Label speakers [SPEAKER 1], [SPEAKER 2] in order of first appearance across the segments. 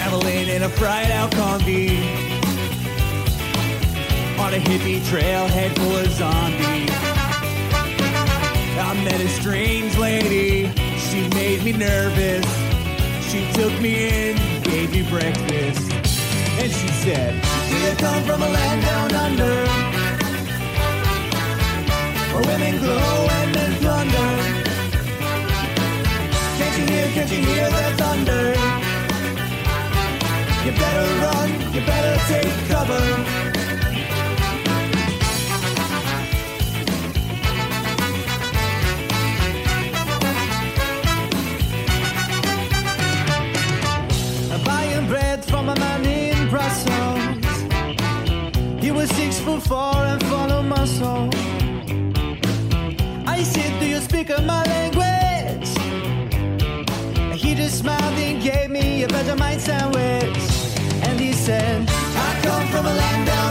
[SPEAKER 1] Traveling in a fried out combi on a hippie trailhead full of zombies. I met a strange lady. She made me nervous. She took me in, gave me breakfast, and she said, "Do you come from a land down under, where women glow and men plunder? Can't you hear? Can't you hear the thunder?" You better run, you better take cover. I'm buying bread from a man in Brussels. He was six foot four and full of muscle. I said, Do you speak my language? He just smiled and gave me a Vegemite sandwich. I come from a land down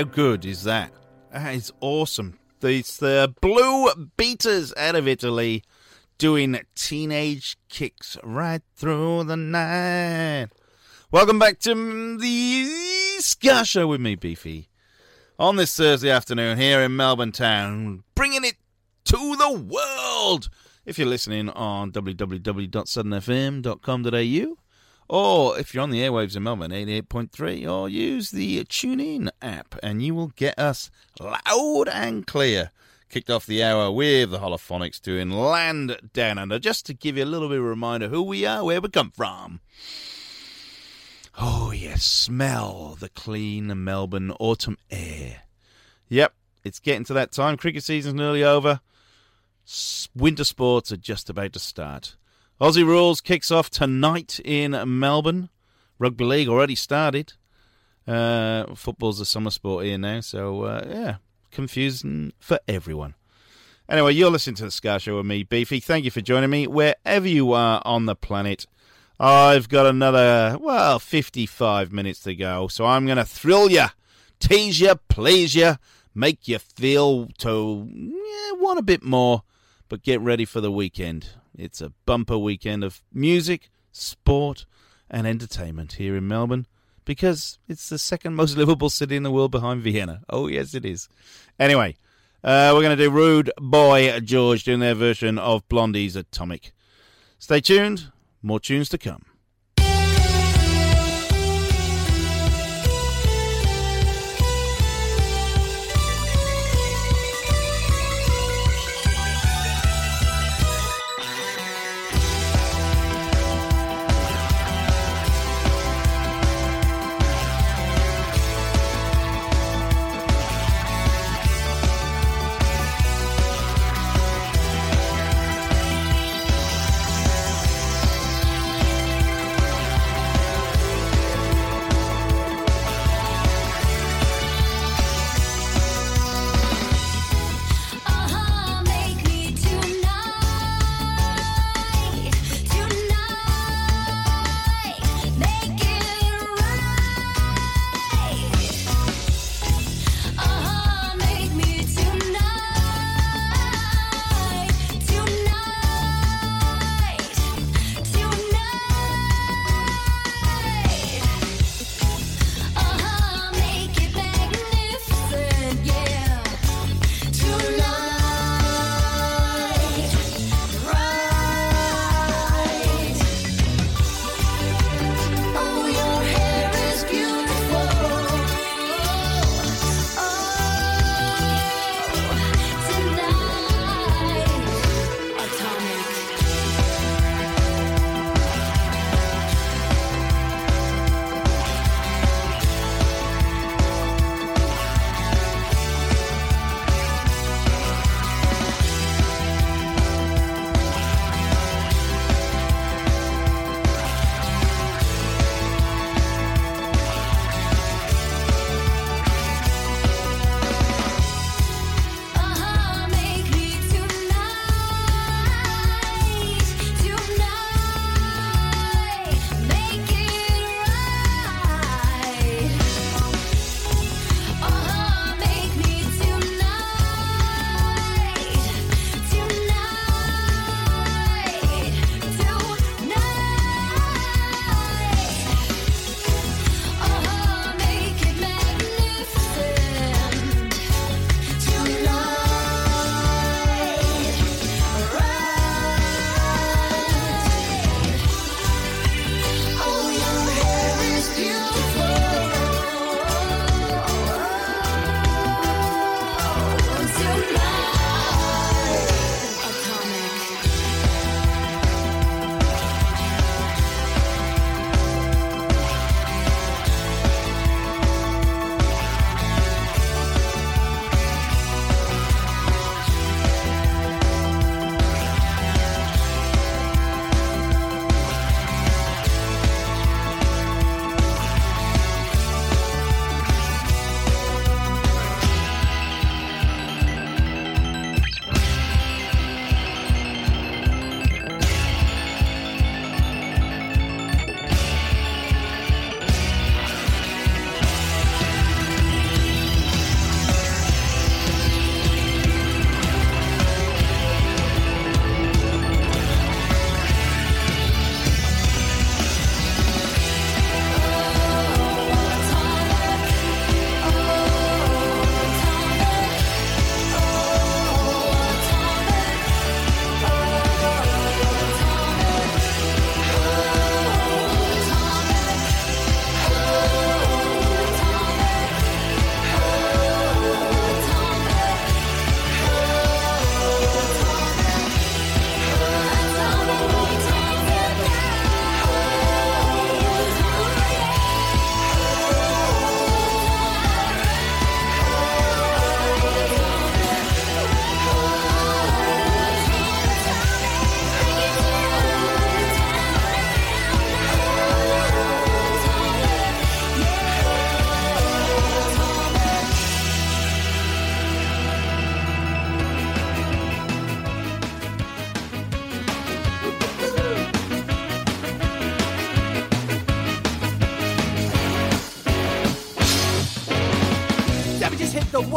[SPEAKER 2] How good is that? That is awesome. It's the Blue Beaters out of Italy doing teenage kicks right through the night. Welcome back to the Ska Show with me, Beefy. On this Thursday afternoon here in Melbourne town, bringing it to the world. If you're listening on www.southernfm.com.au, or if you're on the airwaves in Melbourne, 88.3, or use the TuneIn app, and you will get us loud and clear. Kicked off the hour with the Holophonics doing Land Down Under, just to give you a little bit of a reminder who we are, where we come from. Oh, yes, smell the clean Melbourne autumn air. Yep, it's getting to that time. Cricket season's nearly over. Winter sports are just about to start. Aussie Rules kicks off tonight in Melbourne. Rugby League already started. Uh, football's a summer sport here now, so uh, yeah, confusing for everyone. Anyway, you're listening to the Ska Show with me, Beefy. Thank you for joining me wherever you are on the planet. I've got another, well, 55 minutes to go, so I'm going to thrill you, tease you, please you, make you feel to yeah, want a bit more, but get ready for the weekend. It's a bumper weekend of music, sport, and entertainment here in Melbourne because it's the second most livable city in the world behind Vienna. Oh, yes, it is. Anyway, uh, we're going to do Rude Boy George doing their version of Blondie's Atomic. Stay tuned, more tunes to come.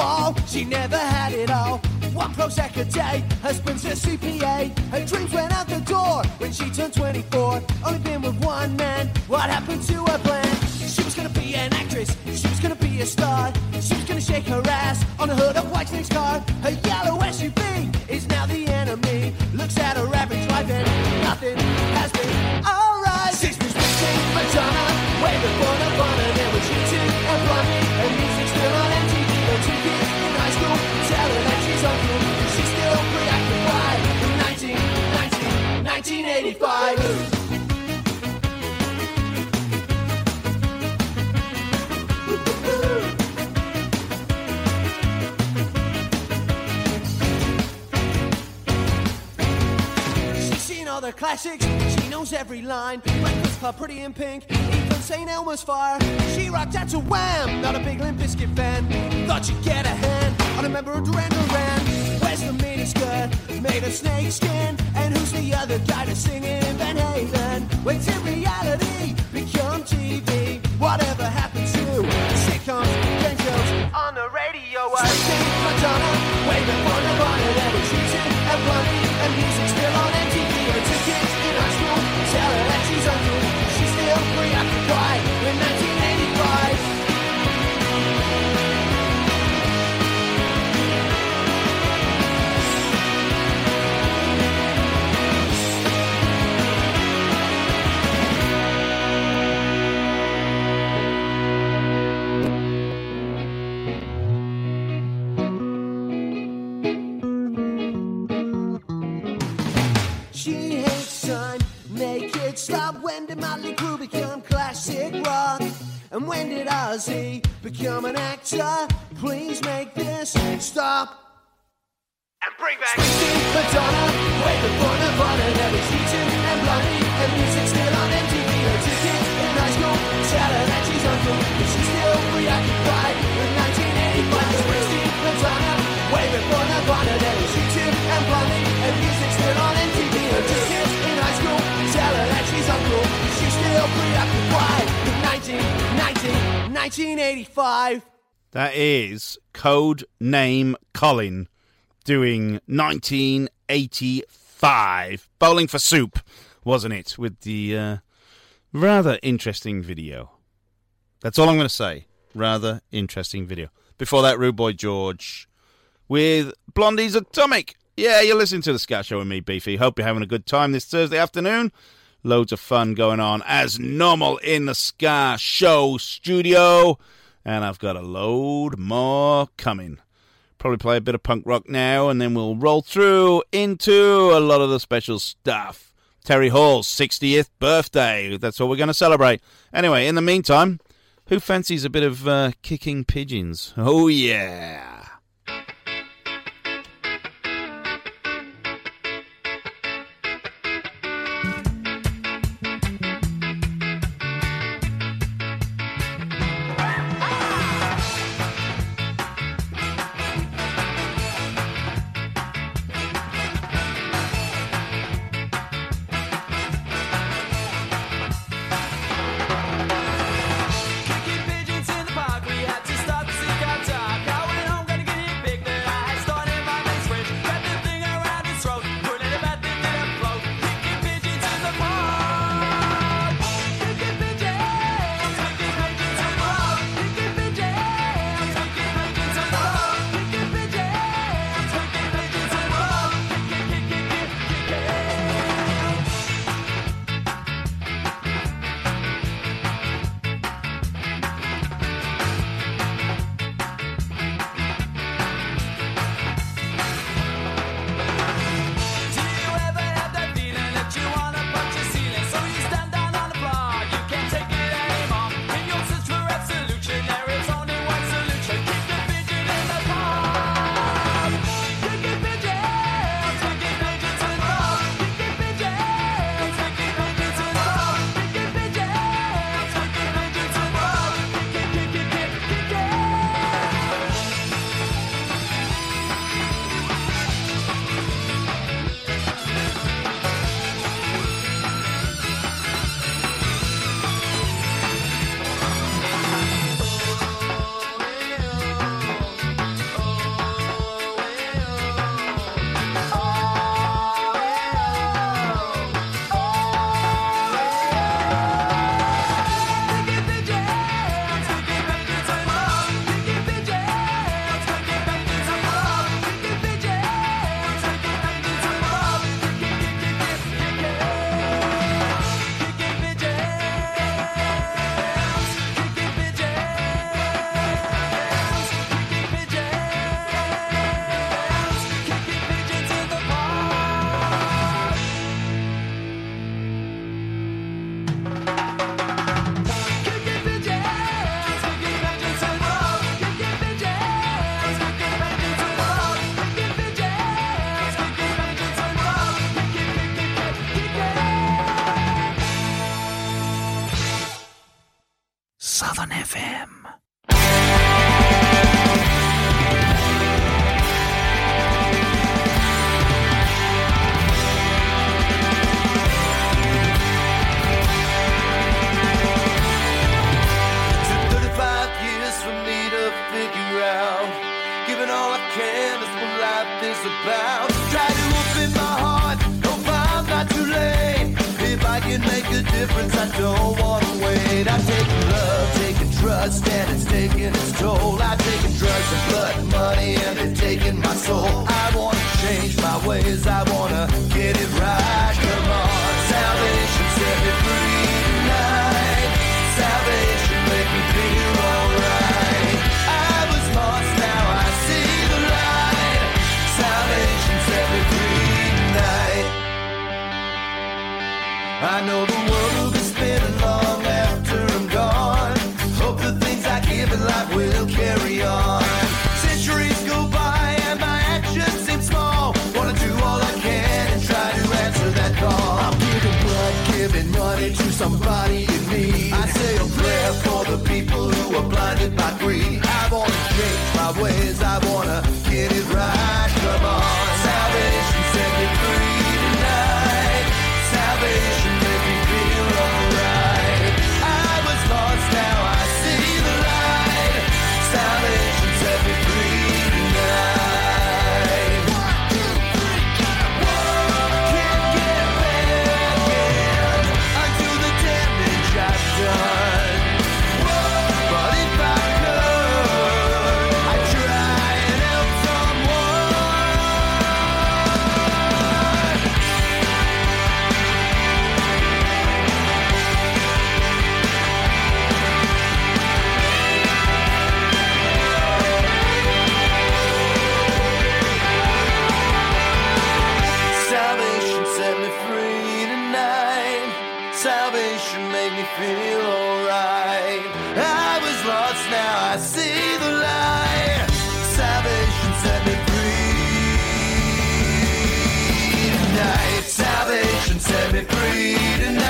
[SPEAKER 3] Wall. She never had it all. One Prozac a day, husband's a CPA. Her dreams went out the door when she turned 24. Only been with one man. What happened to her plan? She was gonna be an actress. She was gonna be a star. She was gonna shake her ass on the hood of Whitesnake's car. Her yellow SUV is now the enemy. Looks at her average life and nothing has been alright. Six was missing Madonna, way before Nirvana. There was U2 and Blondie, and music still on MTV. 1985. She's seen all the classics, she knows every line. Breakfast Club, Pretty in Pink, even St. Elmo's Fire. She rocked out to Wham! Not a big Limp Bizkit fan. Thought she'd get a hand on a member of Duran Duran. Where's the miniskirt made of snake skin? And who's the other guy to sing in Van Halen? When did reality become TV? Whatever happened become an actor? Please make this stop. And bring back Springsteen, Madonna, way before Nirvana. There was U2 and Blondie, and music still on MTV. Her kids in high school tell her that she's uncool, but she's still preoccupied with 1985. Springsteen, Madonna, way before Nirvana. There was U2 and Blondie, and music still on MTV. Her kids in high school tell her that she's uncool, but she's still preoccupied with 19, 19, 1985.
[SPEAKER 2] That is Code Name Colin doing 1985. Bowling for Soup, wasn't it? With the uh, rather interesting video. That's all I'm going to say. Rather interesting video. Before that, Rude Boy George with Blondie's Atomic. Yeah, you're listening to the Ska Show with me, Beefy. Hope you're having a good time this Thursday afternoon. Loads of fun going on as normal in the Ska Show studio. And I've got a load more coming. Probably play a bit of punk rock now, and then we'll roll through into a lot of the special stuff. Terry Hall's 60th birthday. That's what we're going to celebrate. Anyway, in the meantime, who fancies a bit of uh, kicking pigeons? Oh, yeah.
[SPEAKER 4] and they've taken my soul. I wanna change my ways, I wanna free. I wanna change my ways, I wanna get it right. I see the light. Salvation set me free tonight. Salvation set me free tonight.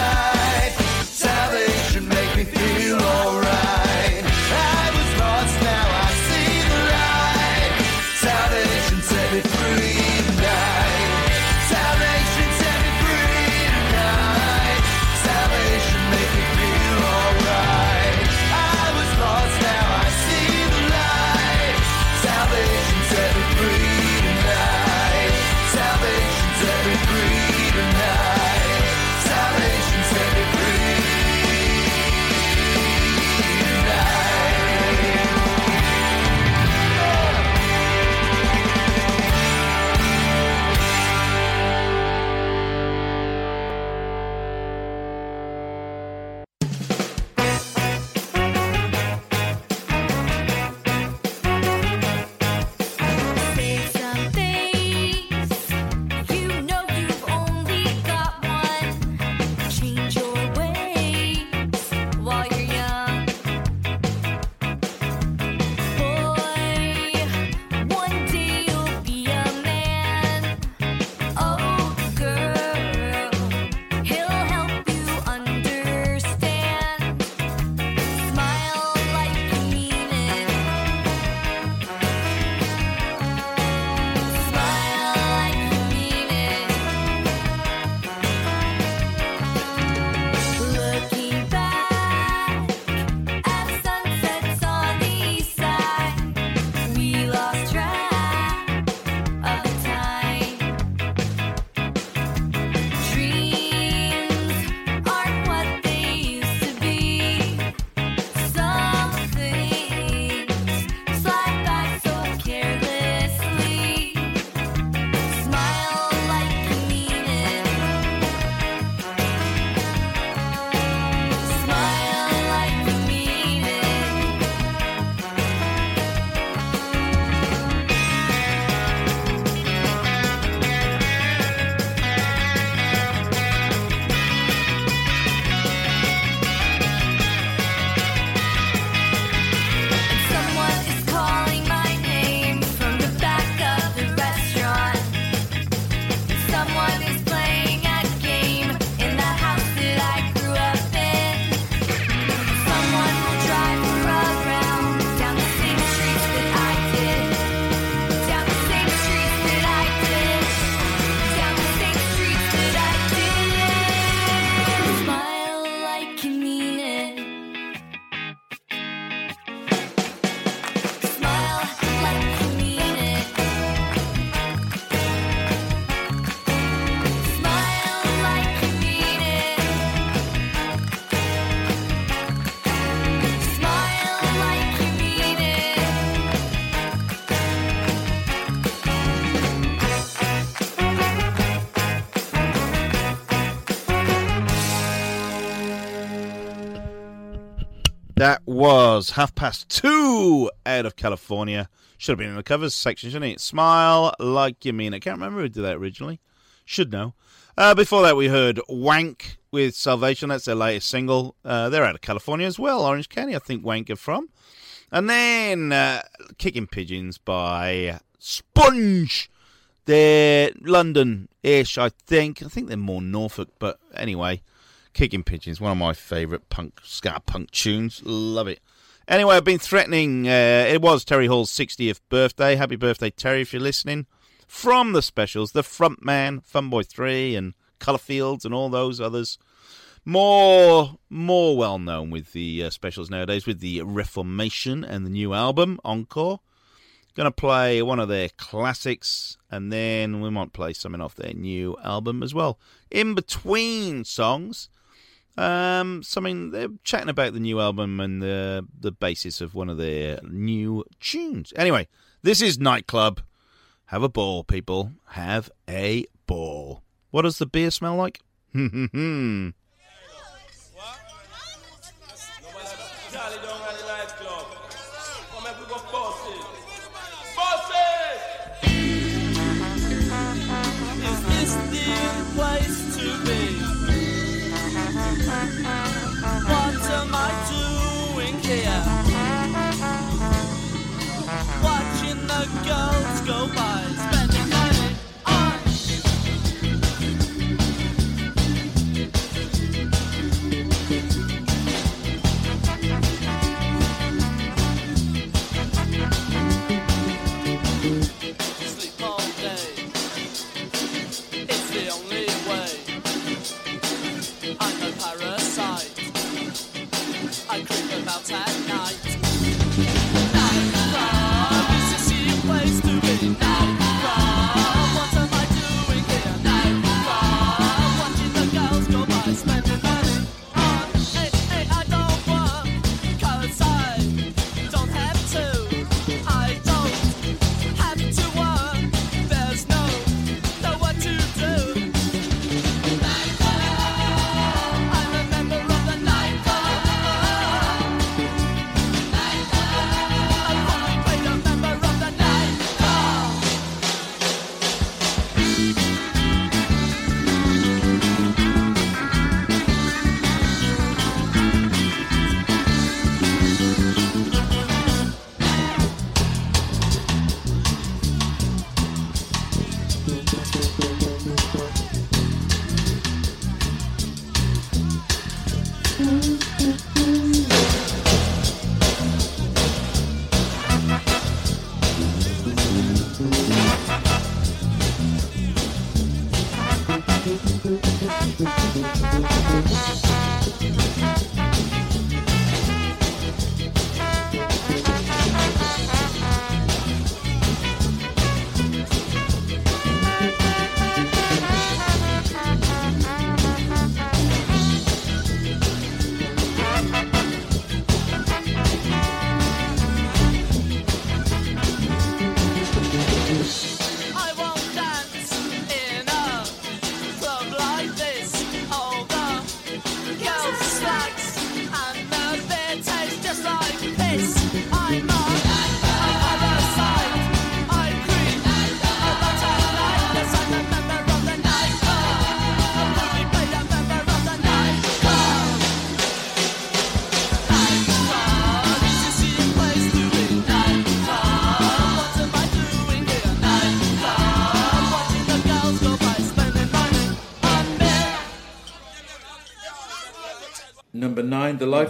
[SPEAKER 2] That was half past two out of California. Should have been in the covers section, shouldn't it? Smile like you mean. I can't remember who did that originally. Should know. Uh, before that, we heard Wank with Salvation. That's their latest single. Uh, they're out of California as well. Orange County, I think Wank are from. And then uh, Kicking Pigeons by Spunge. They're London-ish, I think. I think they're more Norfolk, but anyway, Kicking Pigeons, one of my favourite punk, ska punk tunes. Love it. Anyway, I've been threatening. Uh, it was Terry Hall's 60th birthday. Happy birthday, Terry, if you're listening. From the specials, the Frontman, Funboy 3, and Colourfields, and all those others. More, more well known with the uh, specials nowadays, with the Reformation and the new album Encore. Going to play one of their classics, and then we might play something off their new album as well. In between songs, um, so I mean, they're chatting about the new album and the the basis of one of their new tunes. Anyway, this is Nightclub. Have a ball, people. Have a ball. What does the beer smell like? Hmm hmm hmm.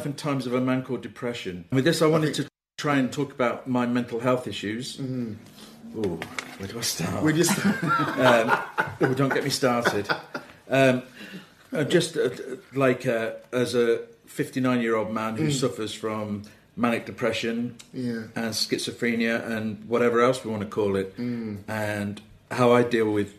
[SPEAKER 5] Life and Times of a Man Called Depression. With this, I wanted to try and talk about my mental health issues. Mm. Oh, where do I start?
[SPEAKER 6] When you start,
[SPEAKER 5] Oh, don't get me started. Um, uh, just uh, like uh, as a 59 year old man who suffers from manic depression
[SPEAKER 6] Yeah.
[SPEAKER 5] and schizophrenia and whatever else we want to call it, and how I deal with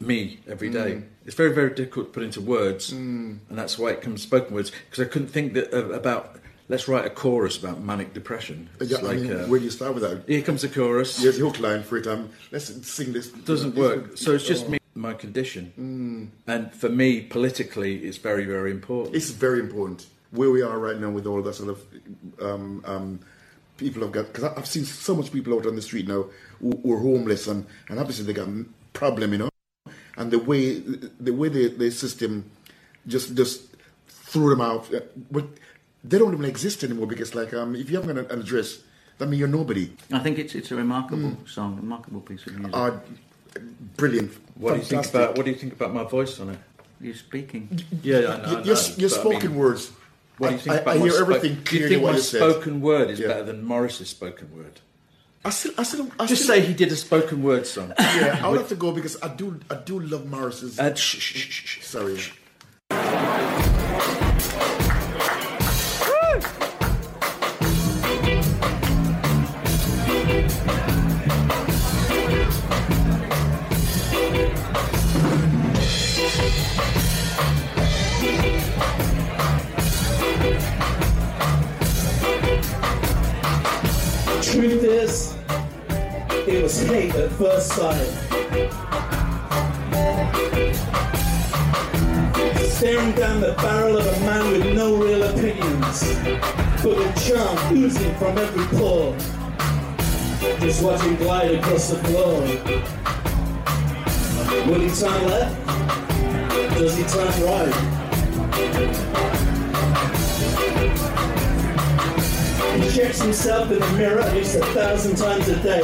[SPEAKER 5] me every day. It's very, very difficult to put into words, and that's why it comes spoken words because I couldn't think that, uh, about. Let's write a chorus about manic depression. It's
[SPEAKER 6] yeah, I
[SPEAKER 5] like
[SPEAKER 6] mean,
[SPEAKER 5] uh,
[SPEAKER 6] when you start with that,
[SPEAKER 5] here comes the chorus.
[SPEAKER 6] there's the hook line for it. Um, let's sing this.
[SPEAKER 5] doesn't
[SPEAKER 6] this
[SPEAKER 5] work.
[SPEAKER 6] one.
[SPEAKER 5] So it's just
[SPEAKER 6] Oh.
[SPEAKER 5] me, my condition, and for me politically, it's very, very important.
[SPEAKER 6] It's very important where we are right now with all that sort of um, um, people have got because I've seen so much people out on the street now who, who are homeless and, and obviously they got a problem, you know. And the way the way the, the system just just threw them out, uh, but they don't even exist anymore because like um, if you haven't got an, an address, that means you're nobody.
[SPEAKER 7] I think it's it's a remarkable song, a remarkable piece of music.
[SPEAKER 6] Uh, brilliant.
[SPEAKER 5] What do you think about What do you think about my voice on it?
[SPEAKER 7] You're speaking.
[SPEAKER 5] Yeah, I know. I
[SPEAKER 6] your,
[SPEAKER 5] know,
[SPEAKER 6] your, your
[SPEAKER 5] I
[SPEAKER 6] spoken
[SPEAKER 5] mean,
[SPEAKER 6] words.
[SPEAKER 5] What do you think
[SPEAKER 6] I,
[SPEAKER 5] about
[SPEAKER 6] I
[SPEAKER 5] my
[SPEAKER 6] hear
[SPEAKER 5] spo-
[SPEAKER 6] everything
[SPEAKER 5] Do you think
[SPEAKER 6] what
[SPEAKER 5] my
[SPEAKER 6] you said.
[SPEAKER 5] spoken word is
[SPEAKER 6] Yeah.
[SPEAKER 5] better than Morris's spoken word?
[SPEAKER 6] I still, I still, I
[SPEAKER 5] Just
[SPEAKER 6] still,
[SPEAKER 5] say he did a spoken word song.
[SPEAKER 6] Yeah, I would have to go because I do, I do love Morris's.
[SPEAKER 5] Uh, shh, shh, shh.
[SPEAKER 6] sorry.
[SPEAKER 8] Truth is, it was hate at first sight. Staring down the barrel of a man with no real opinions, but with charm oozing from every pore. Just watch him glide across the floor. Will he turn left? Does he turn right? He checks himself in the mirror at least a thousand times a day.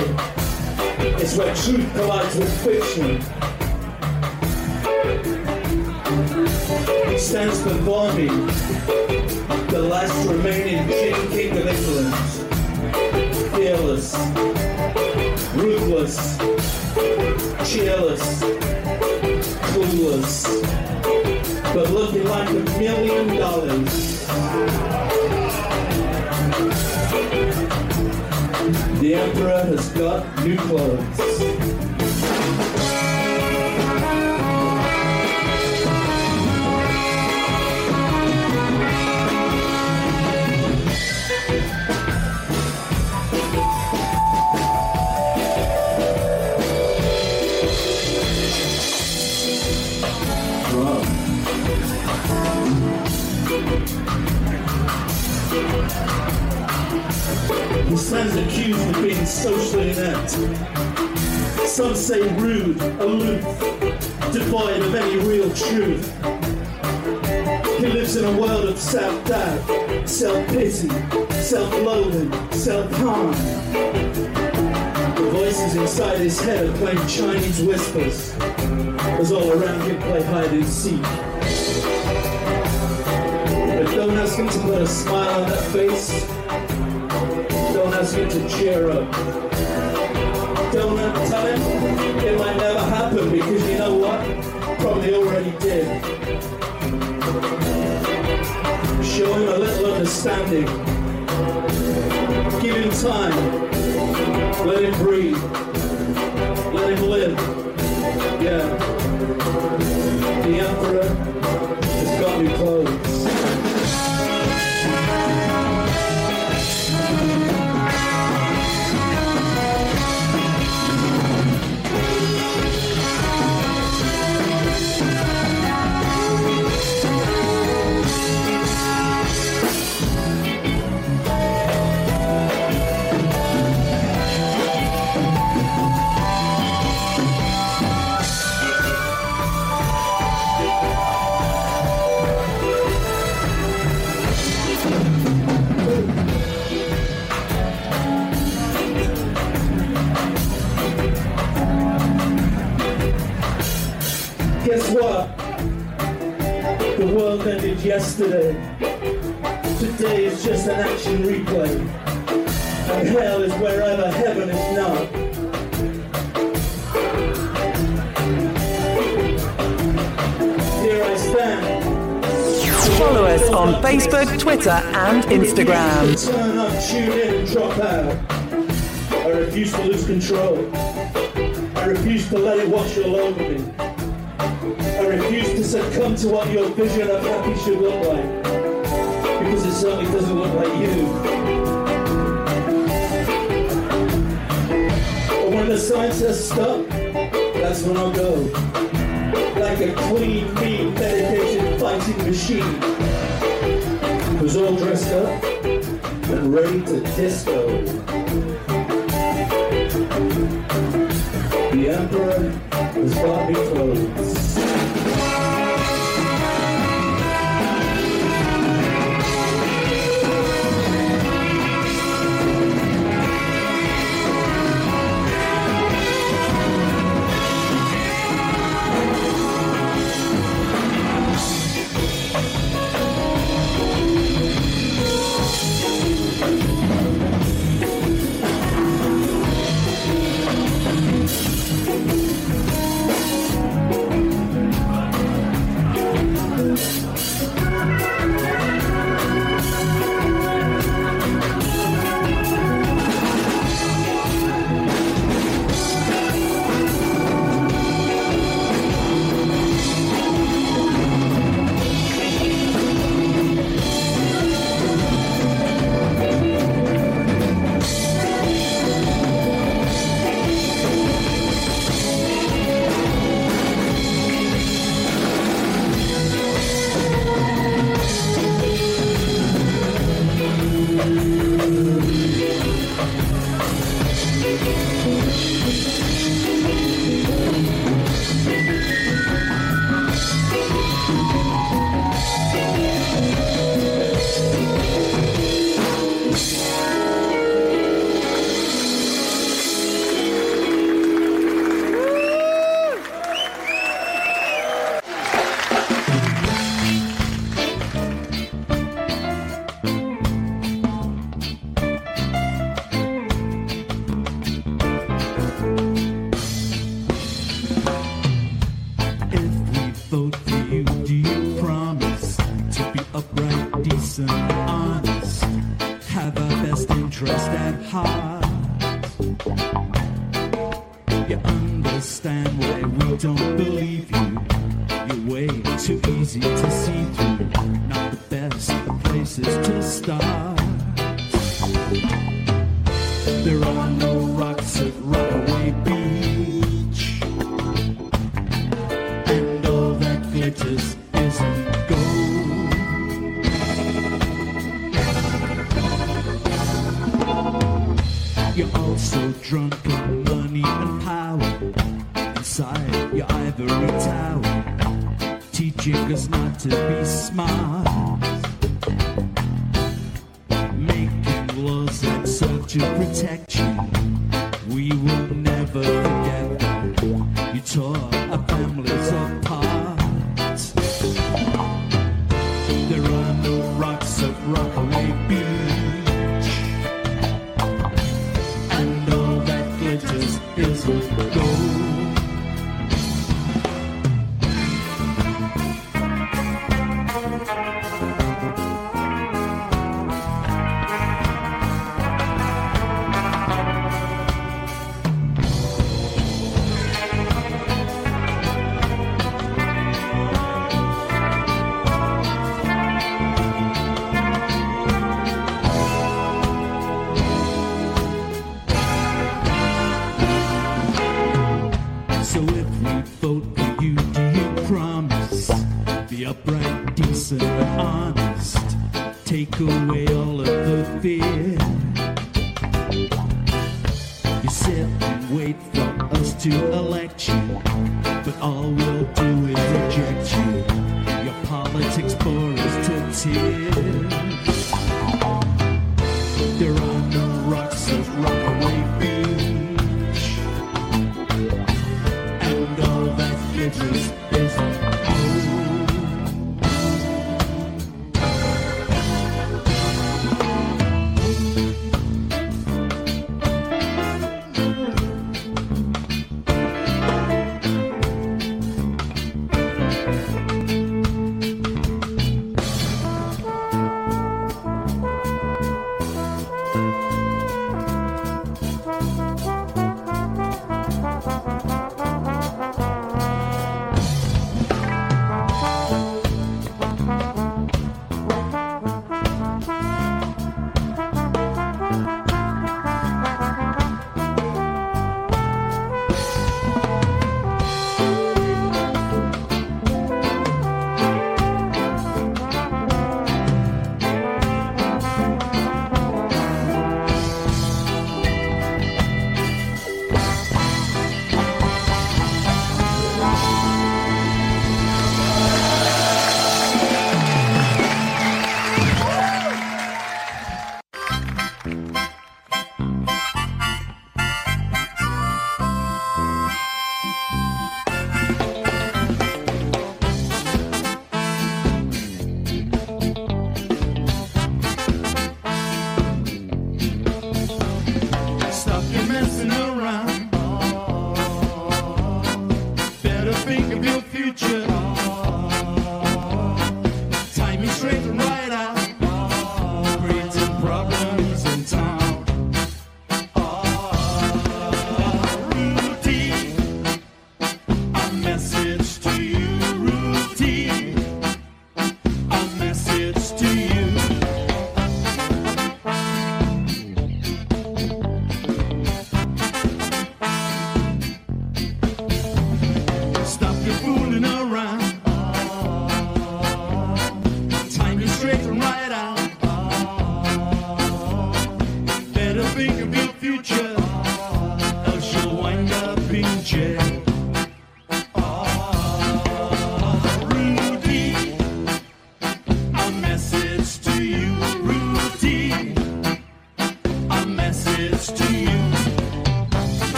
[SPEAKER 8] It's where truth collides with fiction. He stands before me, the last remaining king, of England. Fearless, ruthless, cheerless, clueless, but looking like a million dollars. The Emperor has got new clothes. He stands accused of being socially inept. Some say rude, aloof, devoid of any real truth. He lives in a world of self-doubt, self-pity, self-loathing, self-harm. The voices inside his head are playing Chinese whispers, as all around him play hide and seek. But don't ask him to put a smile on that face. Ask him to cheer up. Tell him it might never happen because you know what? Probably already did. Show him a little understanding. Give him time. Let him breathe. Let him live. Yeah. The Emperor has got new clothes. Yesterday. Today is just an action replay. And hell is wherever heaven is not. Here I stand.
[SPEAKER 9] Follow us on Facebook, Twitter, and Instagram.
[SPEAKER 8] Turn up, tune in, and drop out. I refuse to lose control. I refuse to let it wash all over me. I refuse to succumb to what your vision of happy should look like. Because it certainly doesn't look like you. But when the sign says stop, that's when I'll go. Like a clean, mean, medicated fighting machine. Who's all dressed up
[SPEAKER 10] and ready to disco. The Emperor has bought me clothes.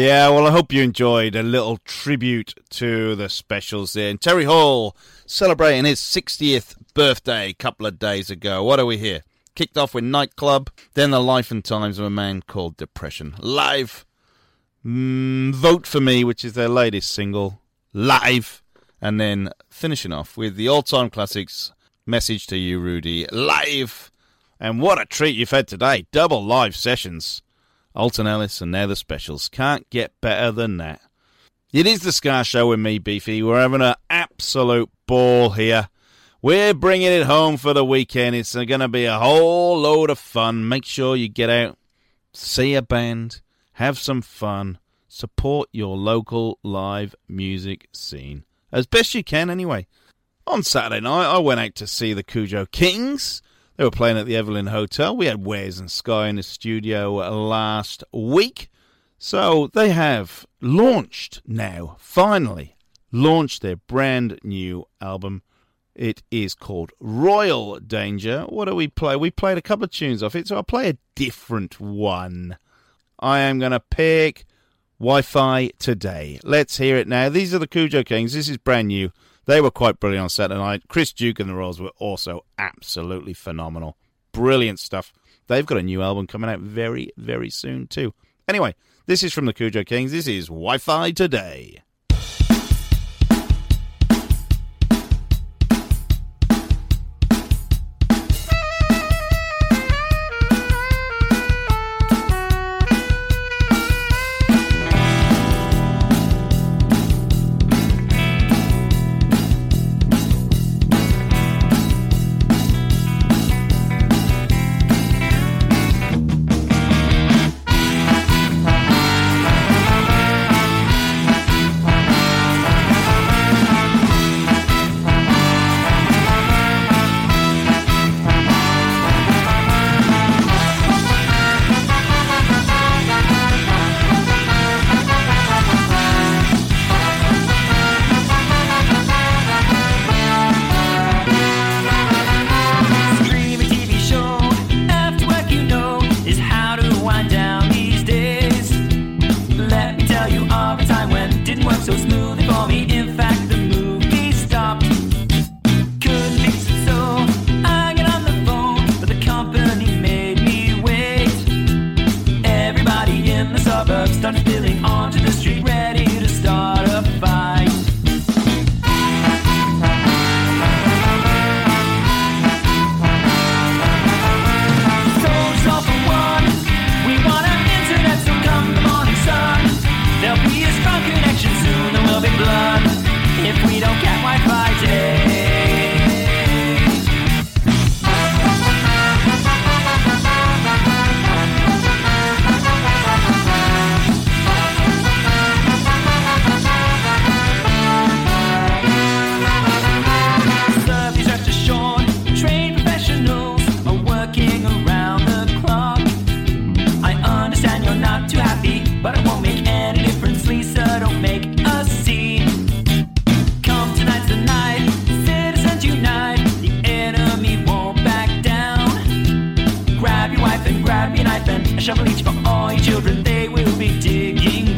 [SPEAKER 8] Yeah,
[SPEAKER 2] well, I hope you enjoyed a little tribute to the specials there. And Terry Hall celebrating his 60th birthday a couple of days ago. What are we here? Kicked off with Nightclub, then The Life and Times of a Man Called Depression. Live. Mm, Vote for Me, which is their latest single. Live. And then finishing off with the all time classics, Message to You, Rudy. Live. And what a treat you've had today. Double live sessions. Alton Ellis and now the specials. Can't get better than that. It is the Ska Show with me, Beefy. We're having an absolute ball here. We're bringing it home for the weekend. It's going to be a whole load of fun. Make sure you get out, see a band, have some fun, support your local live music scene as best you can, anyway. On Saturday night, I went out to see the Kujo Kings. They were playing at the Evelyn Hotel. We had Wares and Sky in the studio uh, last week. So they have launched now, finally, launched their brand new album. It is called Royal Danger. What do we play? We played a couple of tunes off it, so I'll play a different one. I am going to pick Wi Fi today. Let's hear it now. These are the Kujo Kings. This is brand new. They were quite brilliant on Saturday night. Chris Duke and the Royals were also absolutely phenomenal. Brilliant stuff. They've got a new album coming out very, very soon, too. Anyway, this is from the Kujo Kings. This is Wi Fi Today.
[SPEAKER 11] shovel each for all your children. They will be digging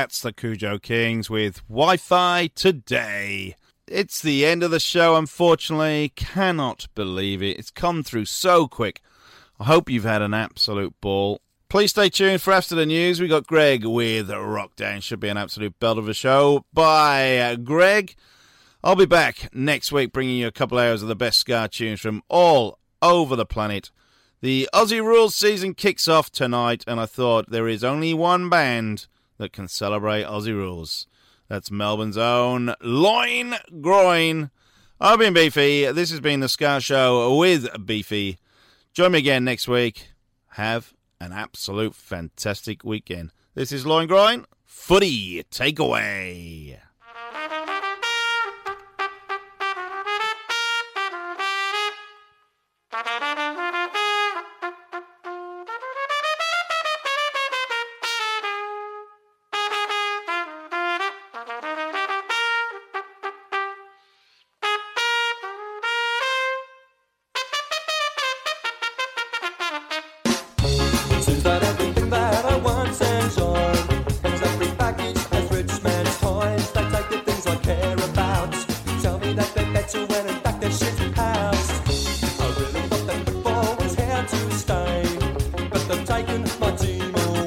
[SPEAKER 2] That's the Kujo Kings with Wi Fi today. It's the end of the show, unfortunately. Cannot believe it. It's come through so quick. I hope you've had an absolute ball. Please stay tuned for after the news. We got Greg with Rock Down. Should be an absolute belt of a show by uh, Greg. I'll be back next week bringing you a couple hours of the best ska tunes from all over the planet. The Aussie Rules season kicks off tonight, and I thought there is only one band that can celebrate Aussie Rules. That's Melbourne's own Loin Groin. I've been Beefy. This has been the Ska Show with Beefy. Join me again next week. Have an absolute fantastic weekend. This is Loin Groin. Footy takeaway.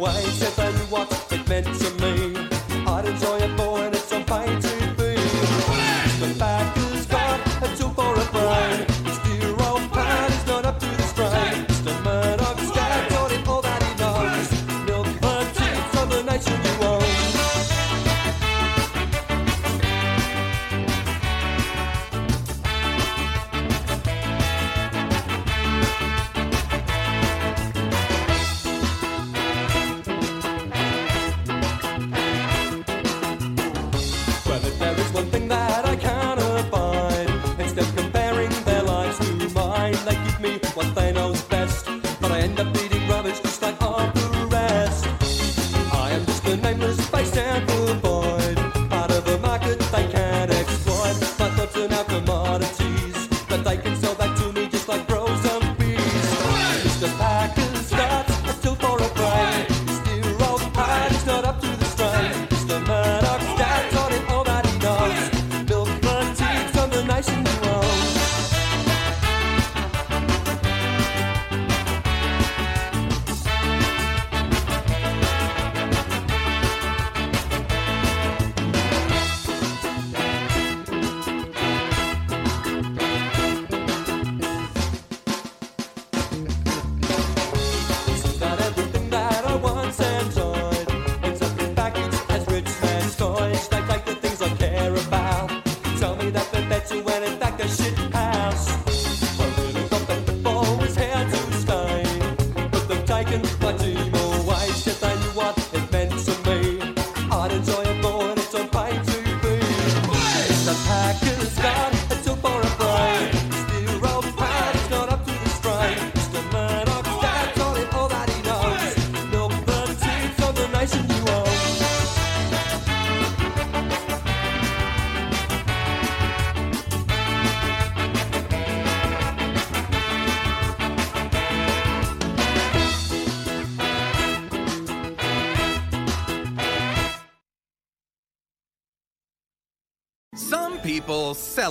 [SPEAKER 12] Away. Said knew what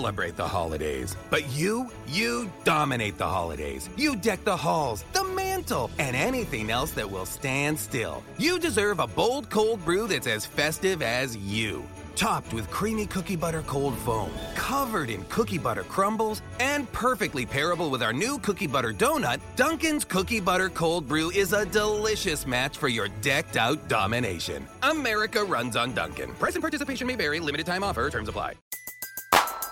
[SPEAKER 13] celebrate the holidays, but you, you dominate the holidays. You deck the halls, the mantle, and anything else that will stand still. You deserve a bold cold brew that's as festive as you. Topped with creamy cookie butter cold foam, covered in cookie butter crumbles, and perfectly pairable with our new cookie butter donut, Dunkin's Cookie Butter Cold Brew is a delicious match for your decked out domination. America runs on Dunkin'. Price and participation may vary, limited time offer, terms apply.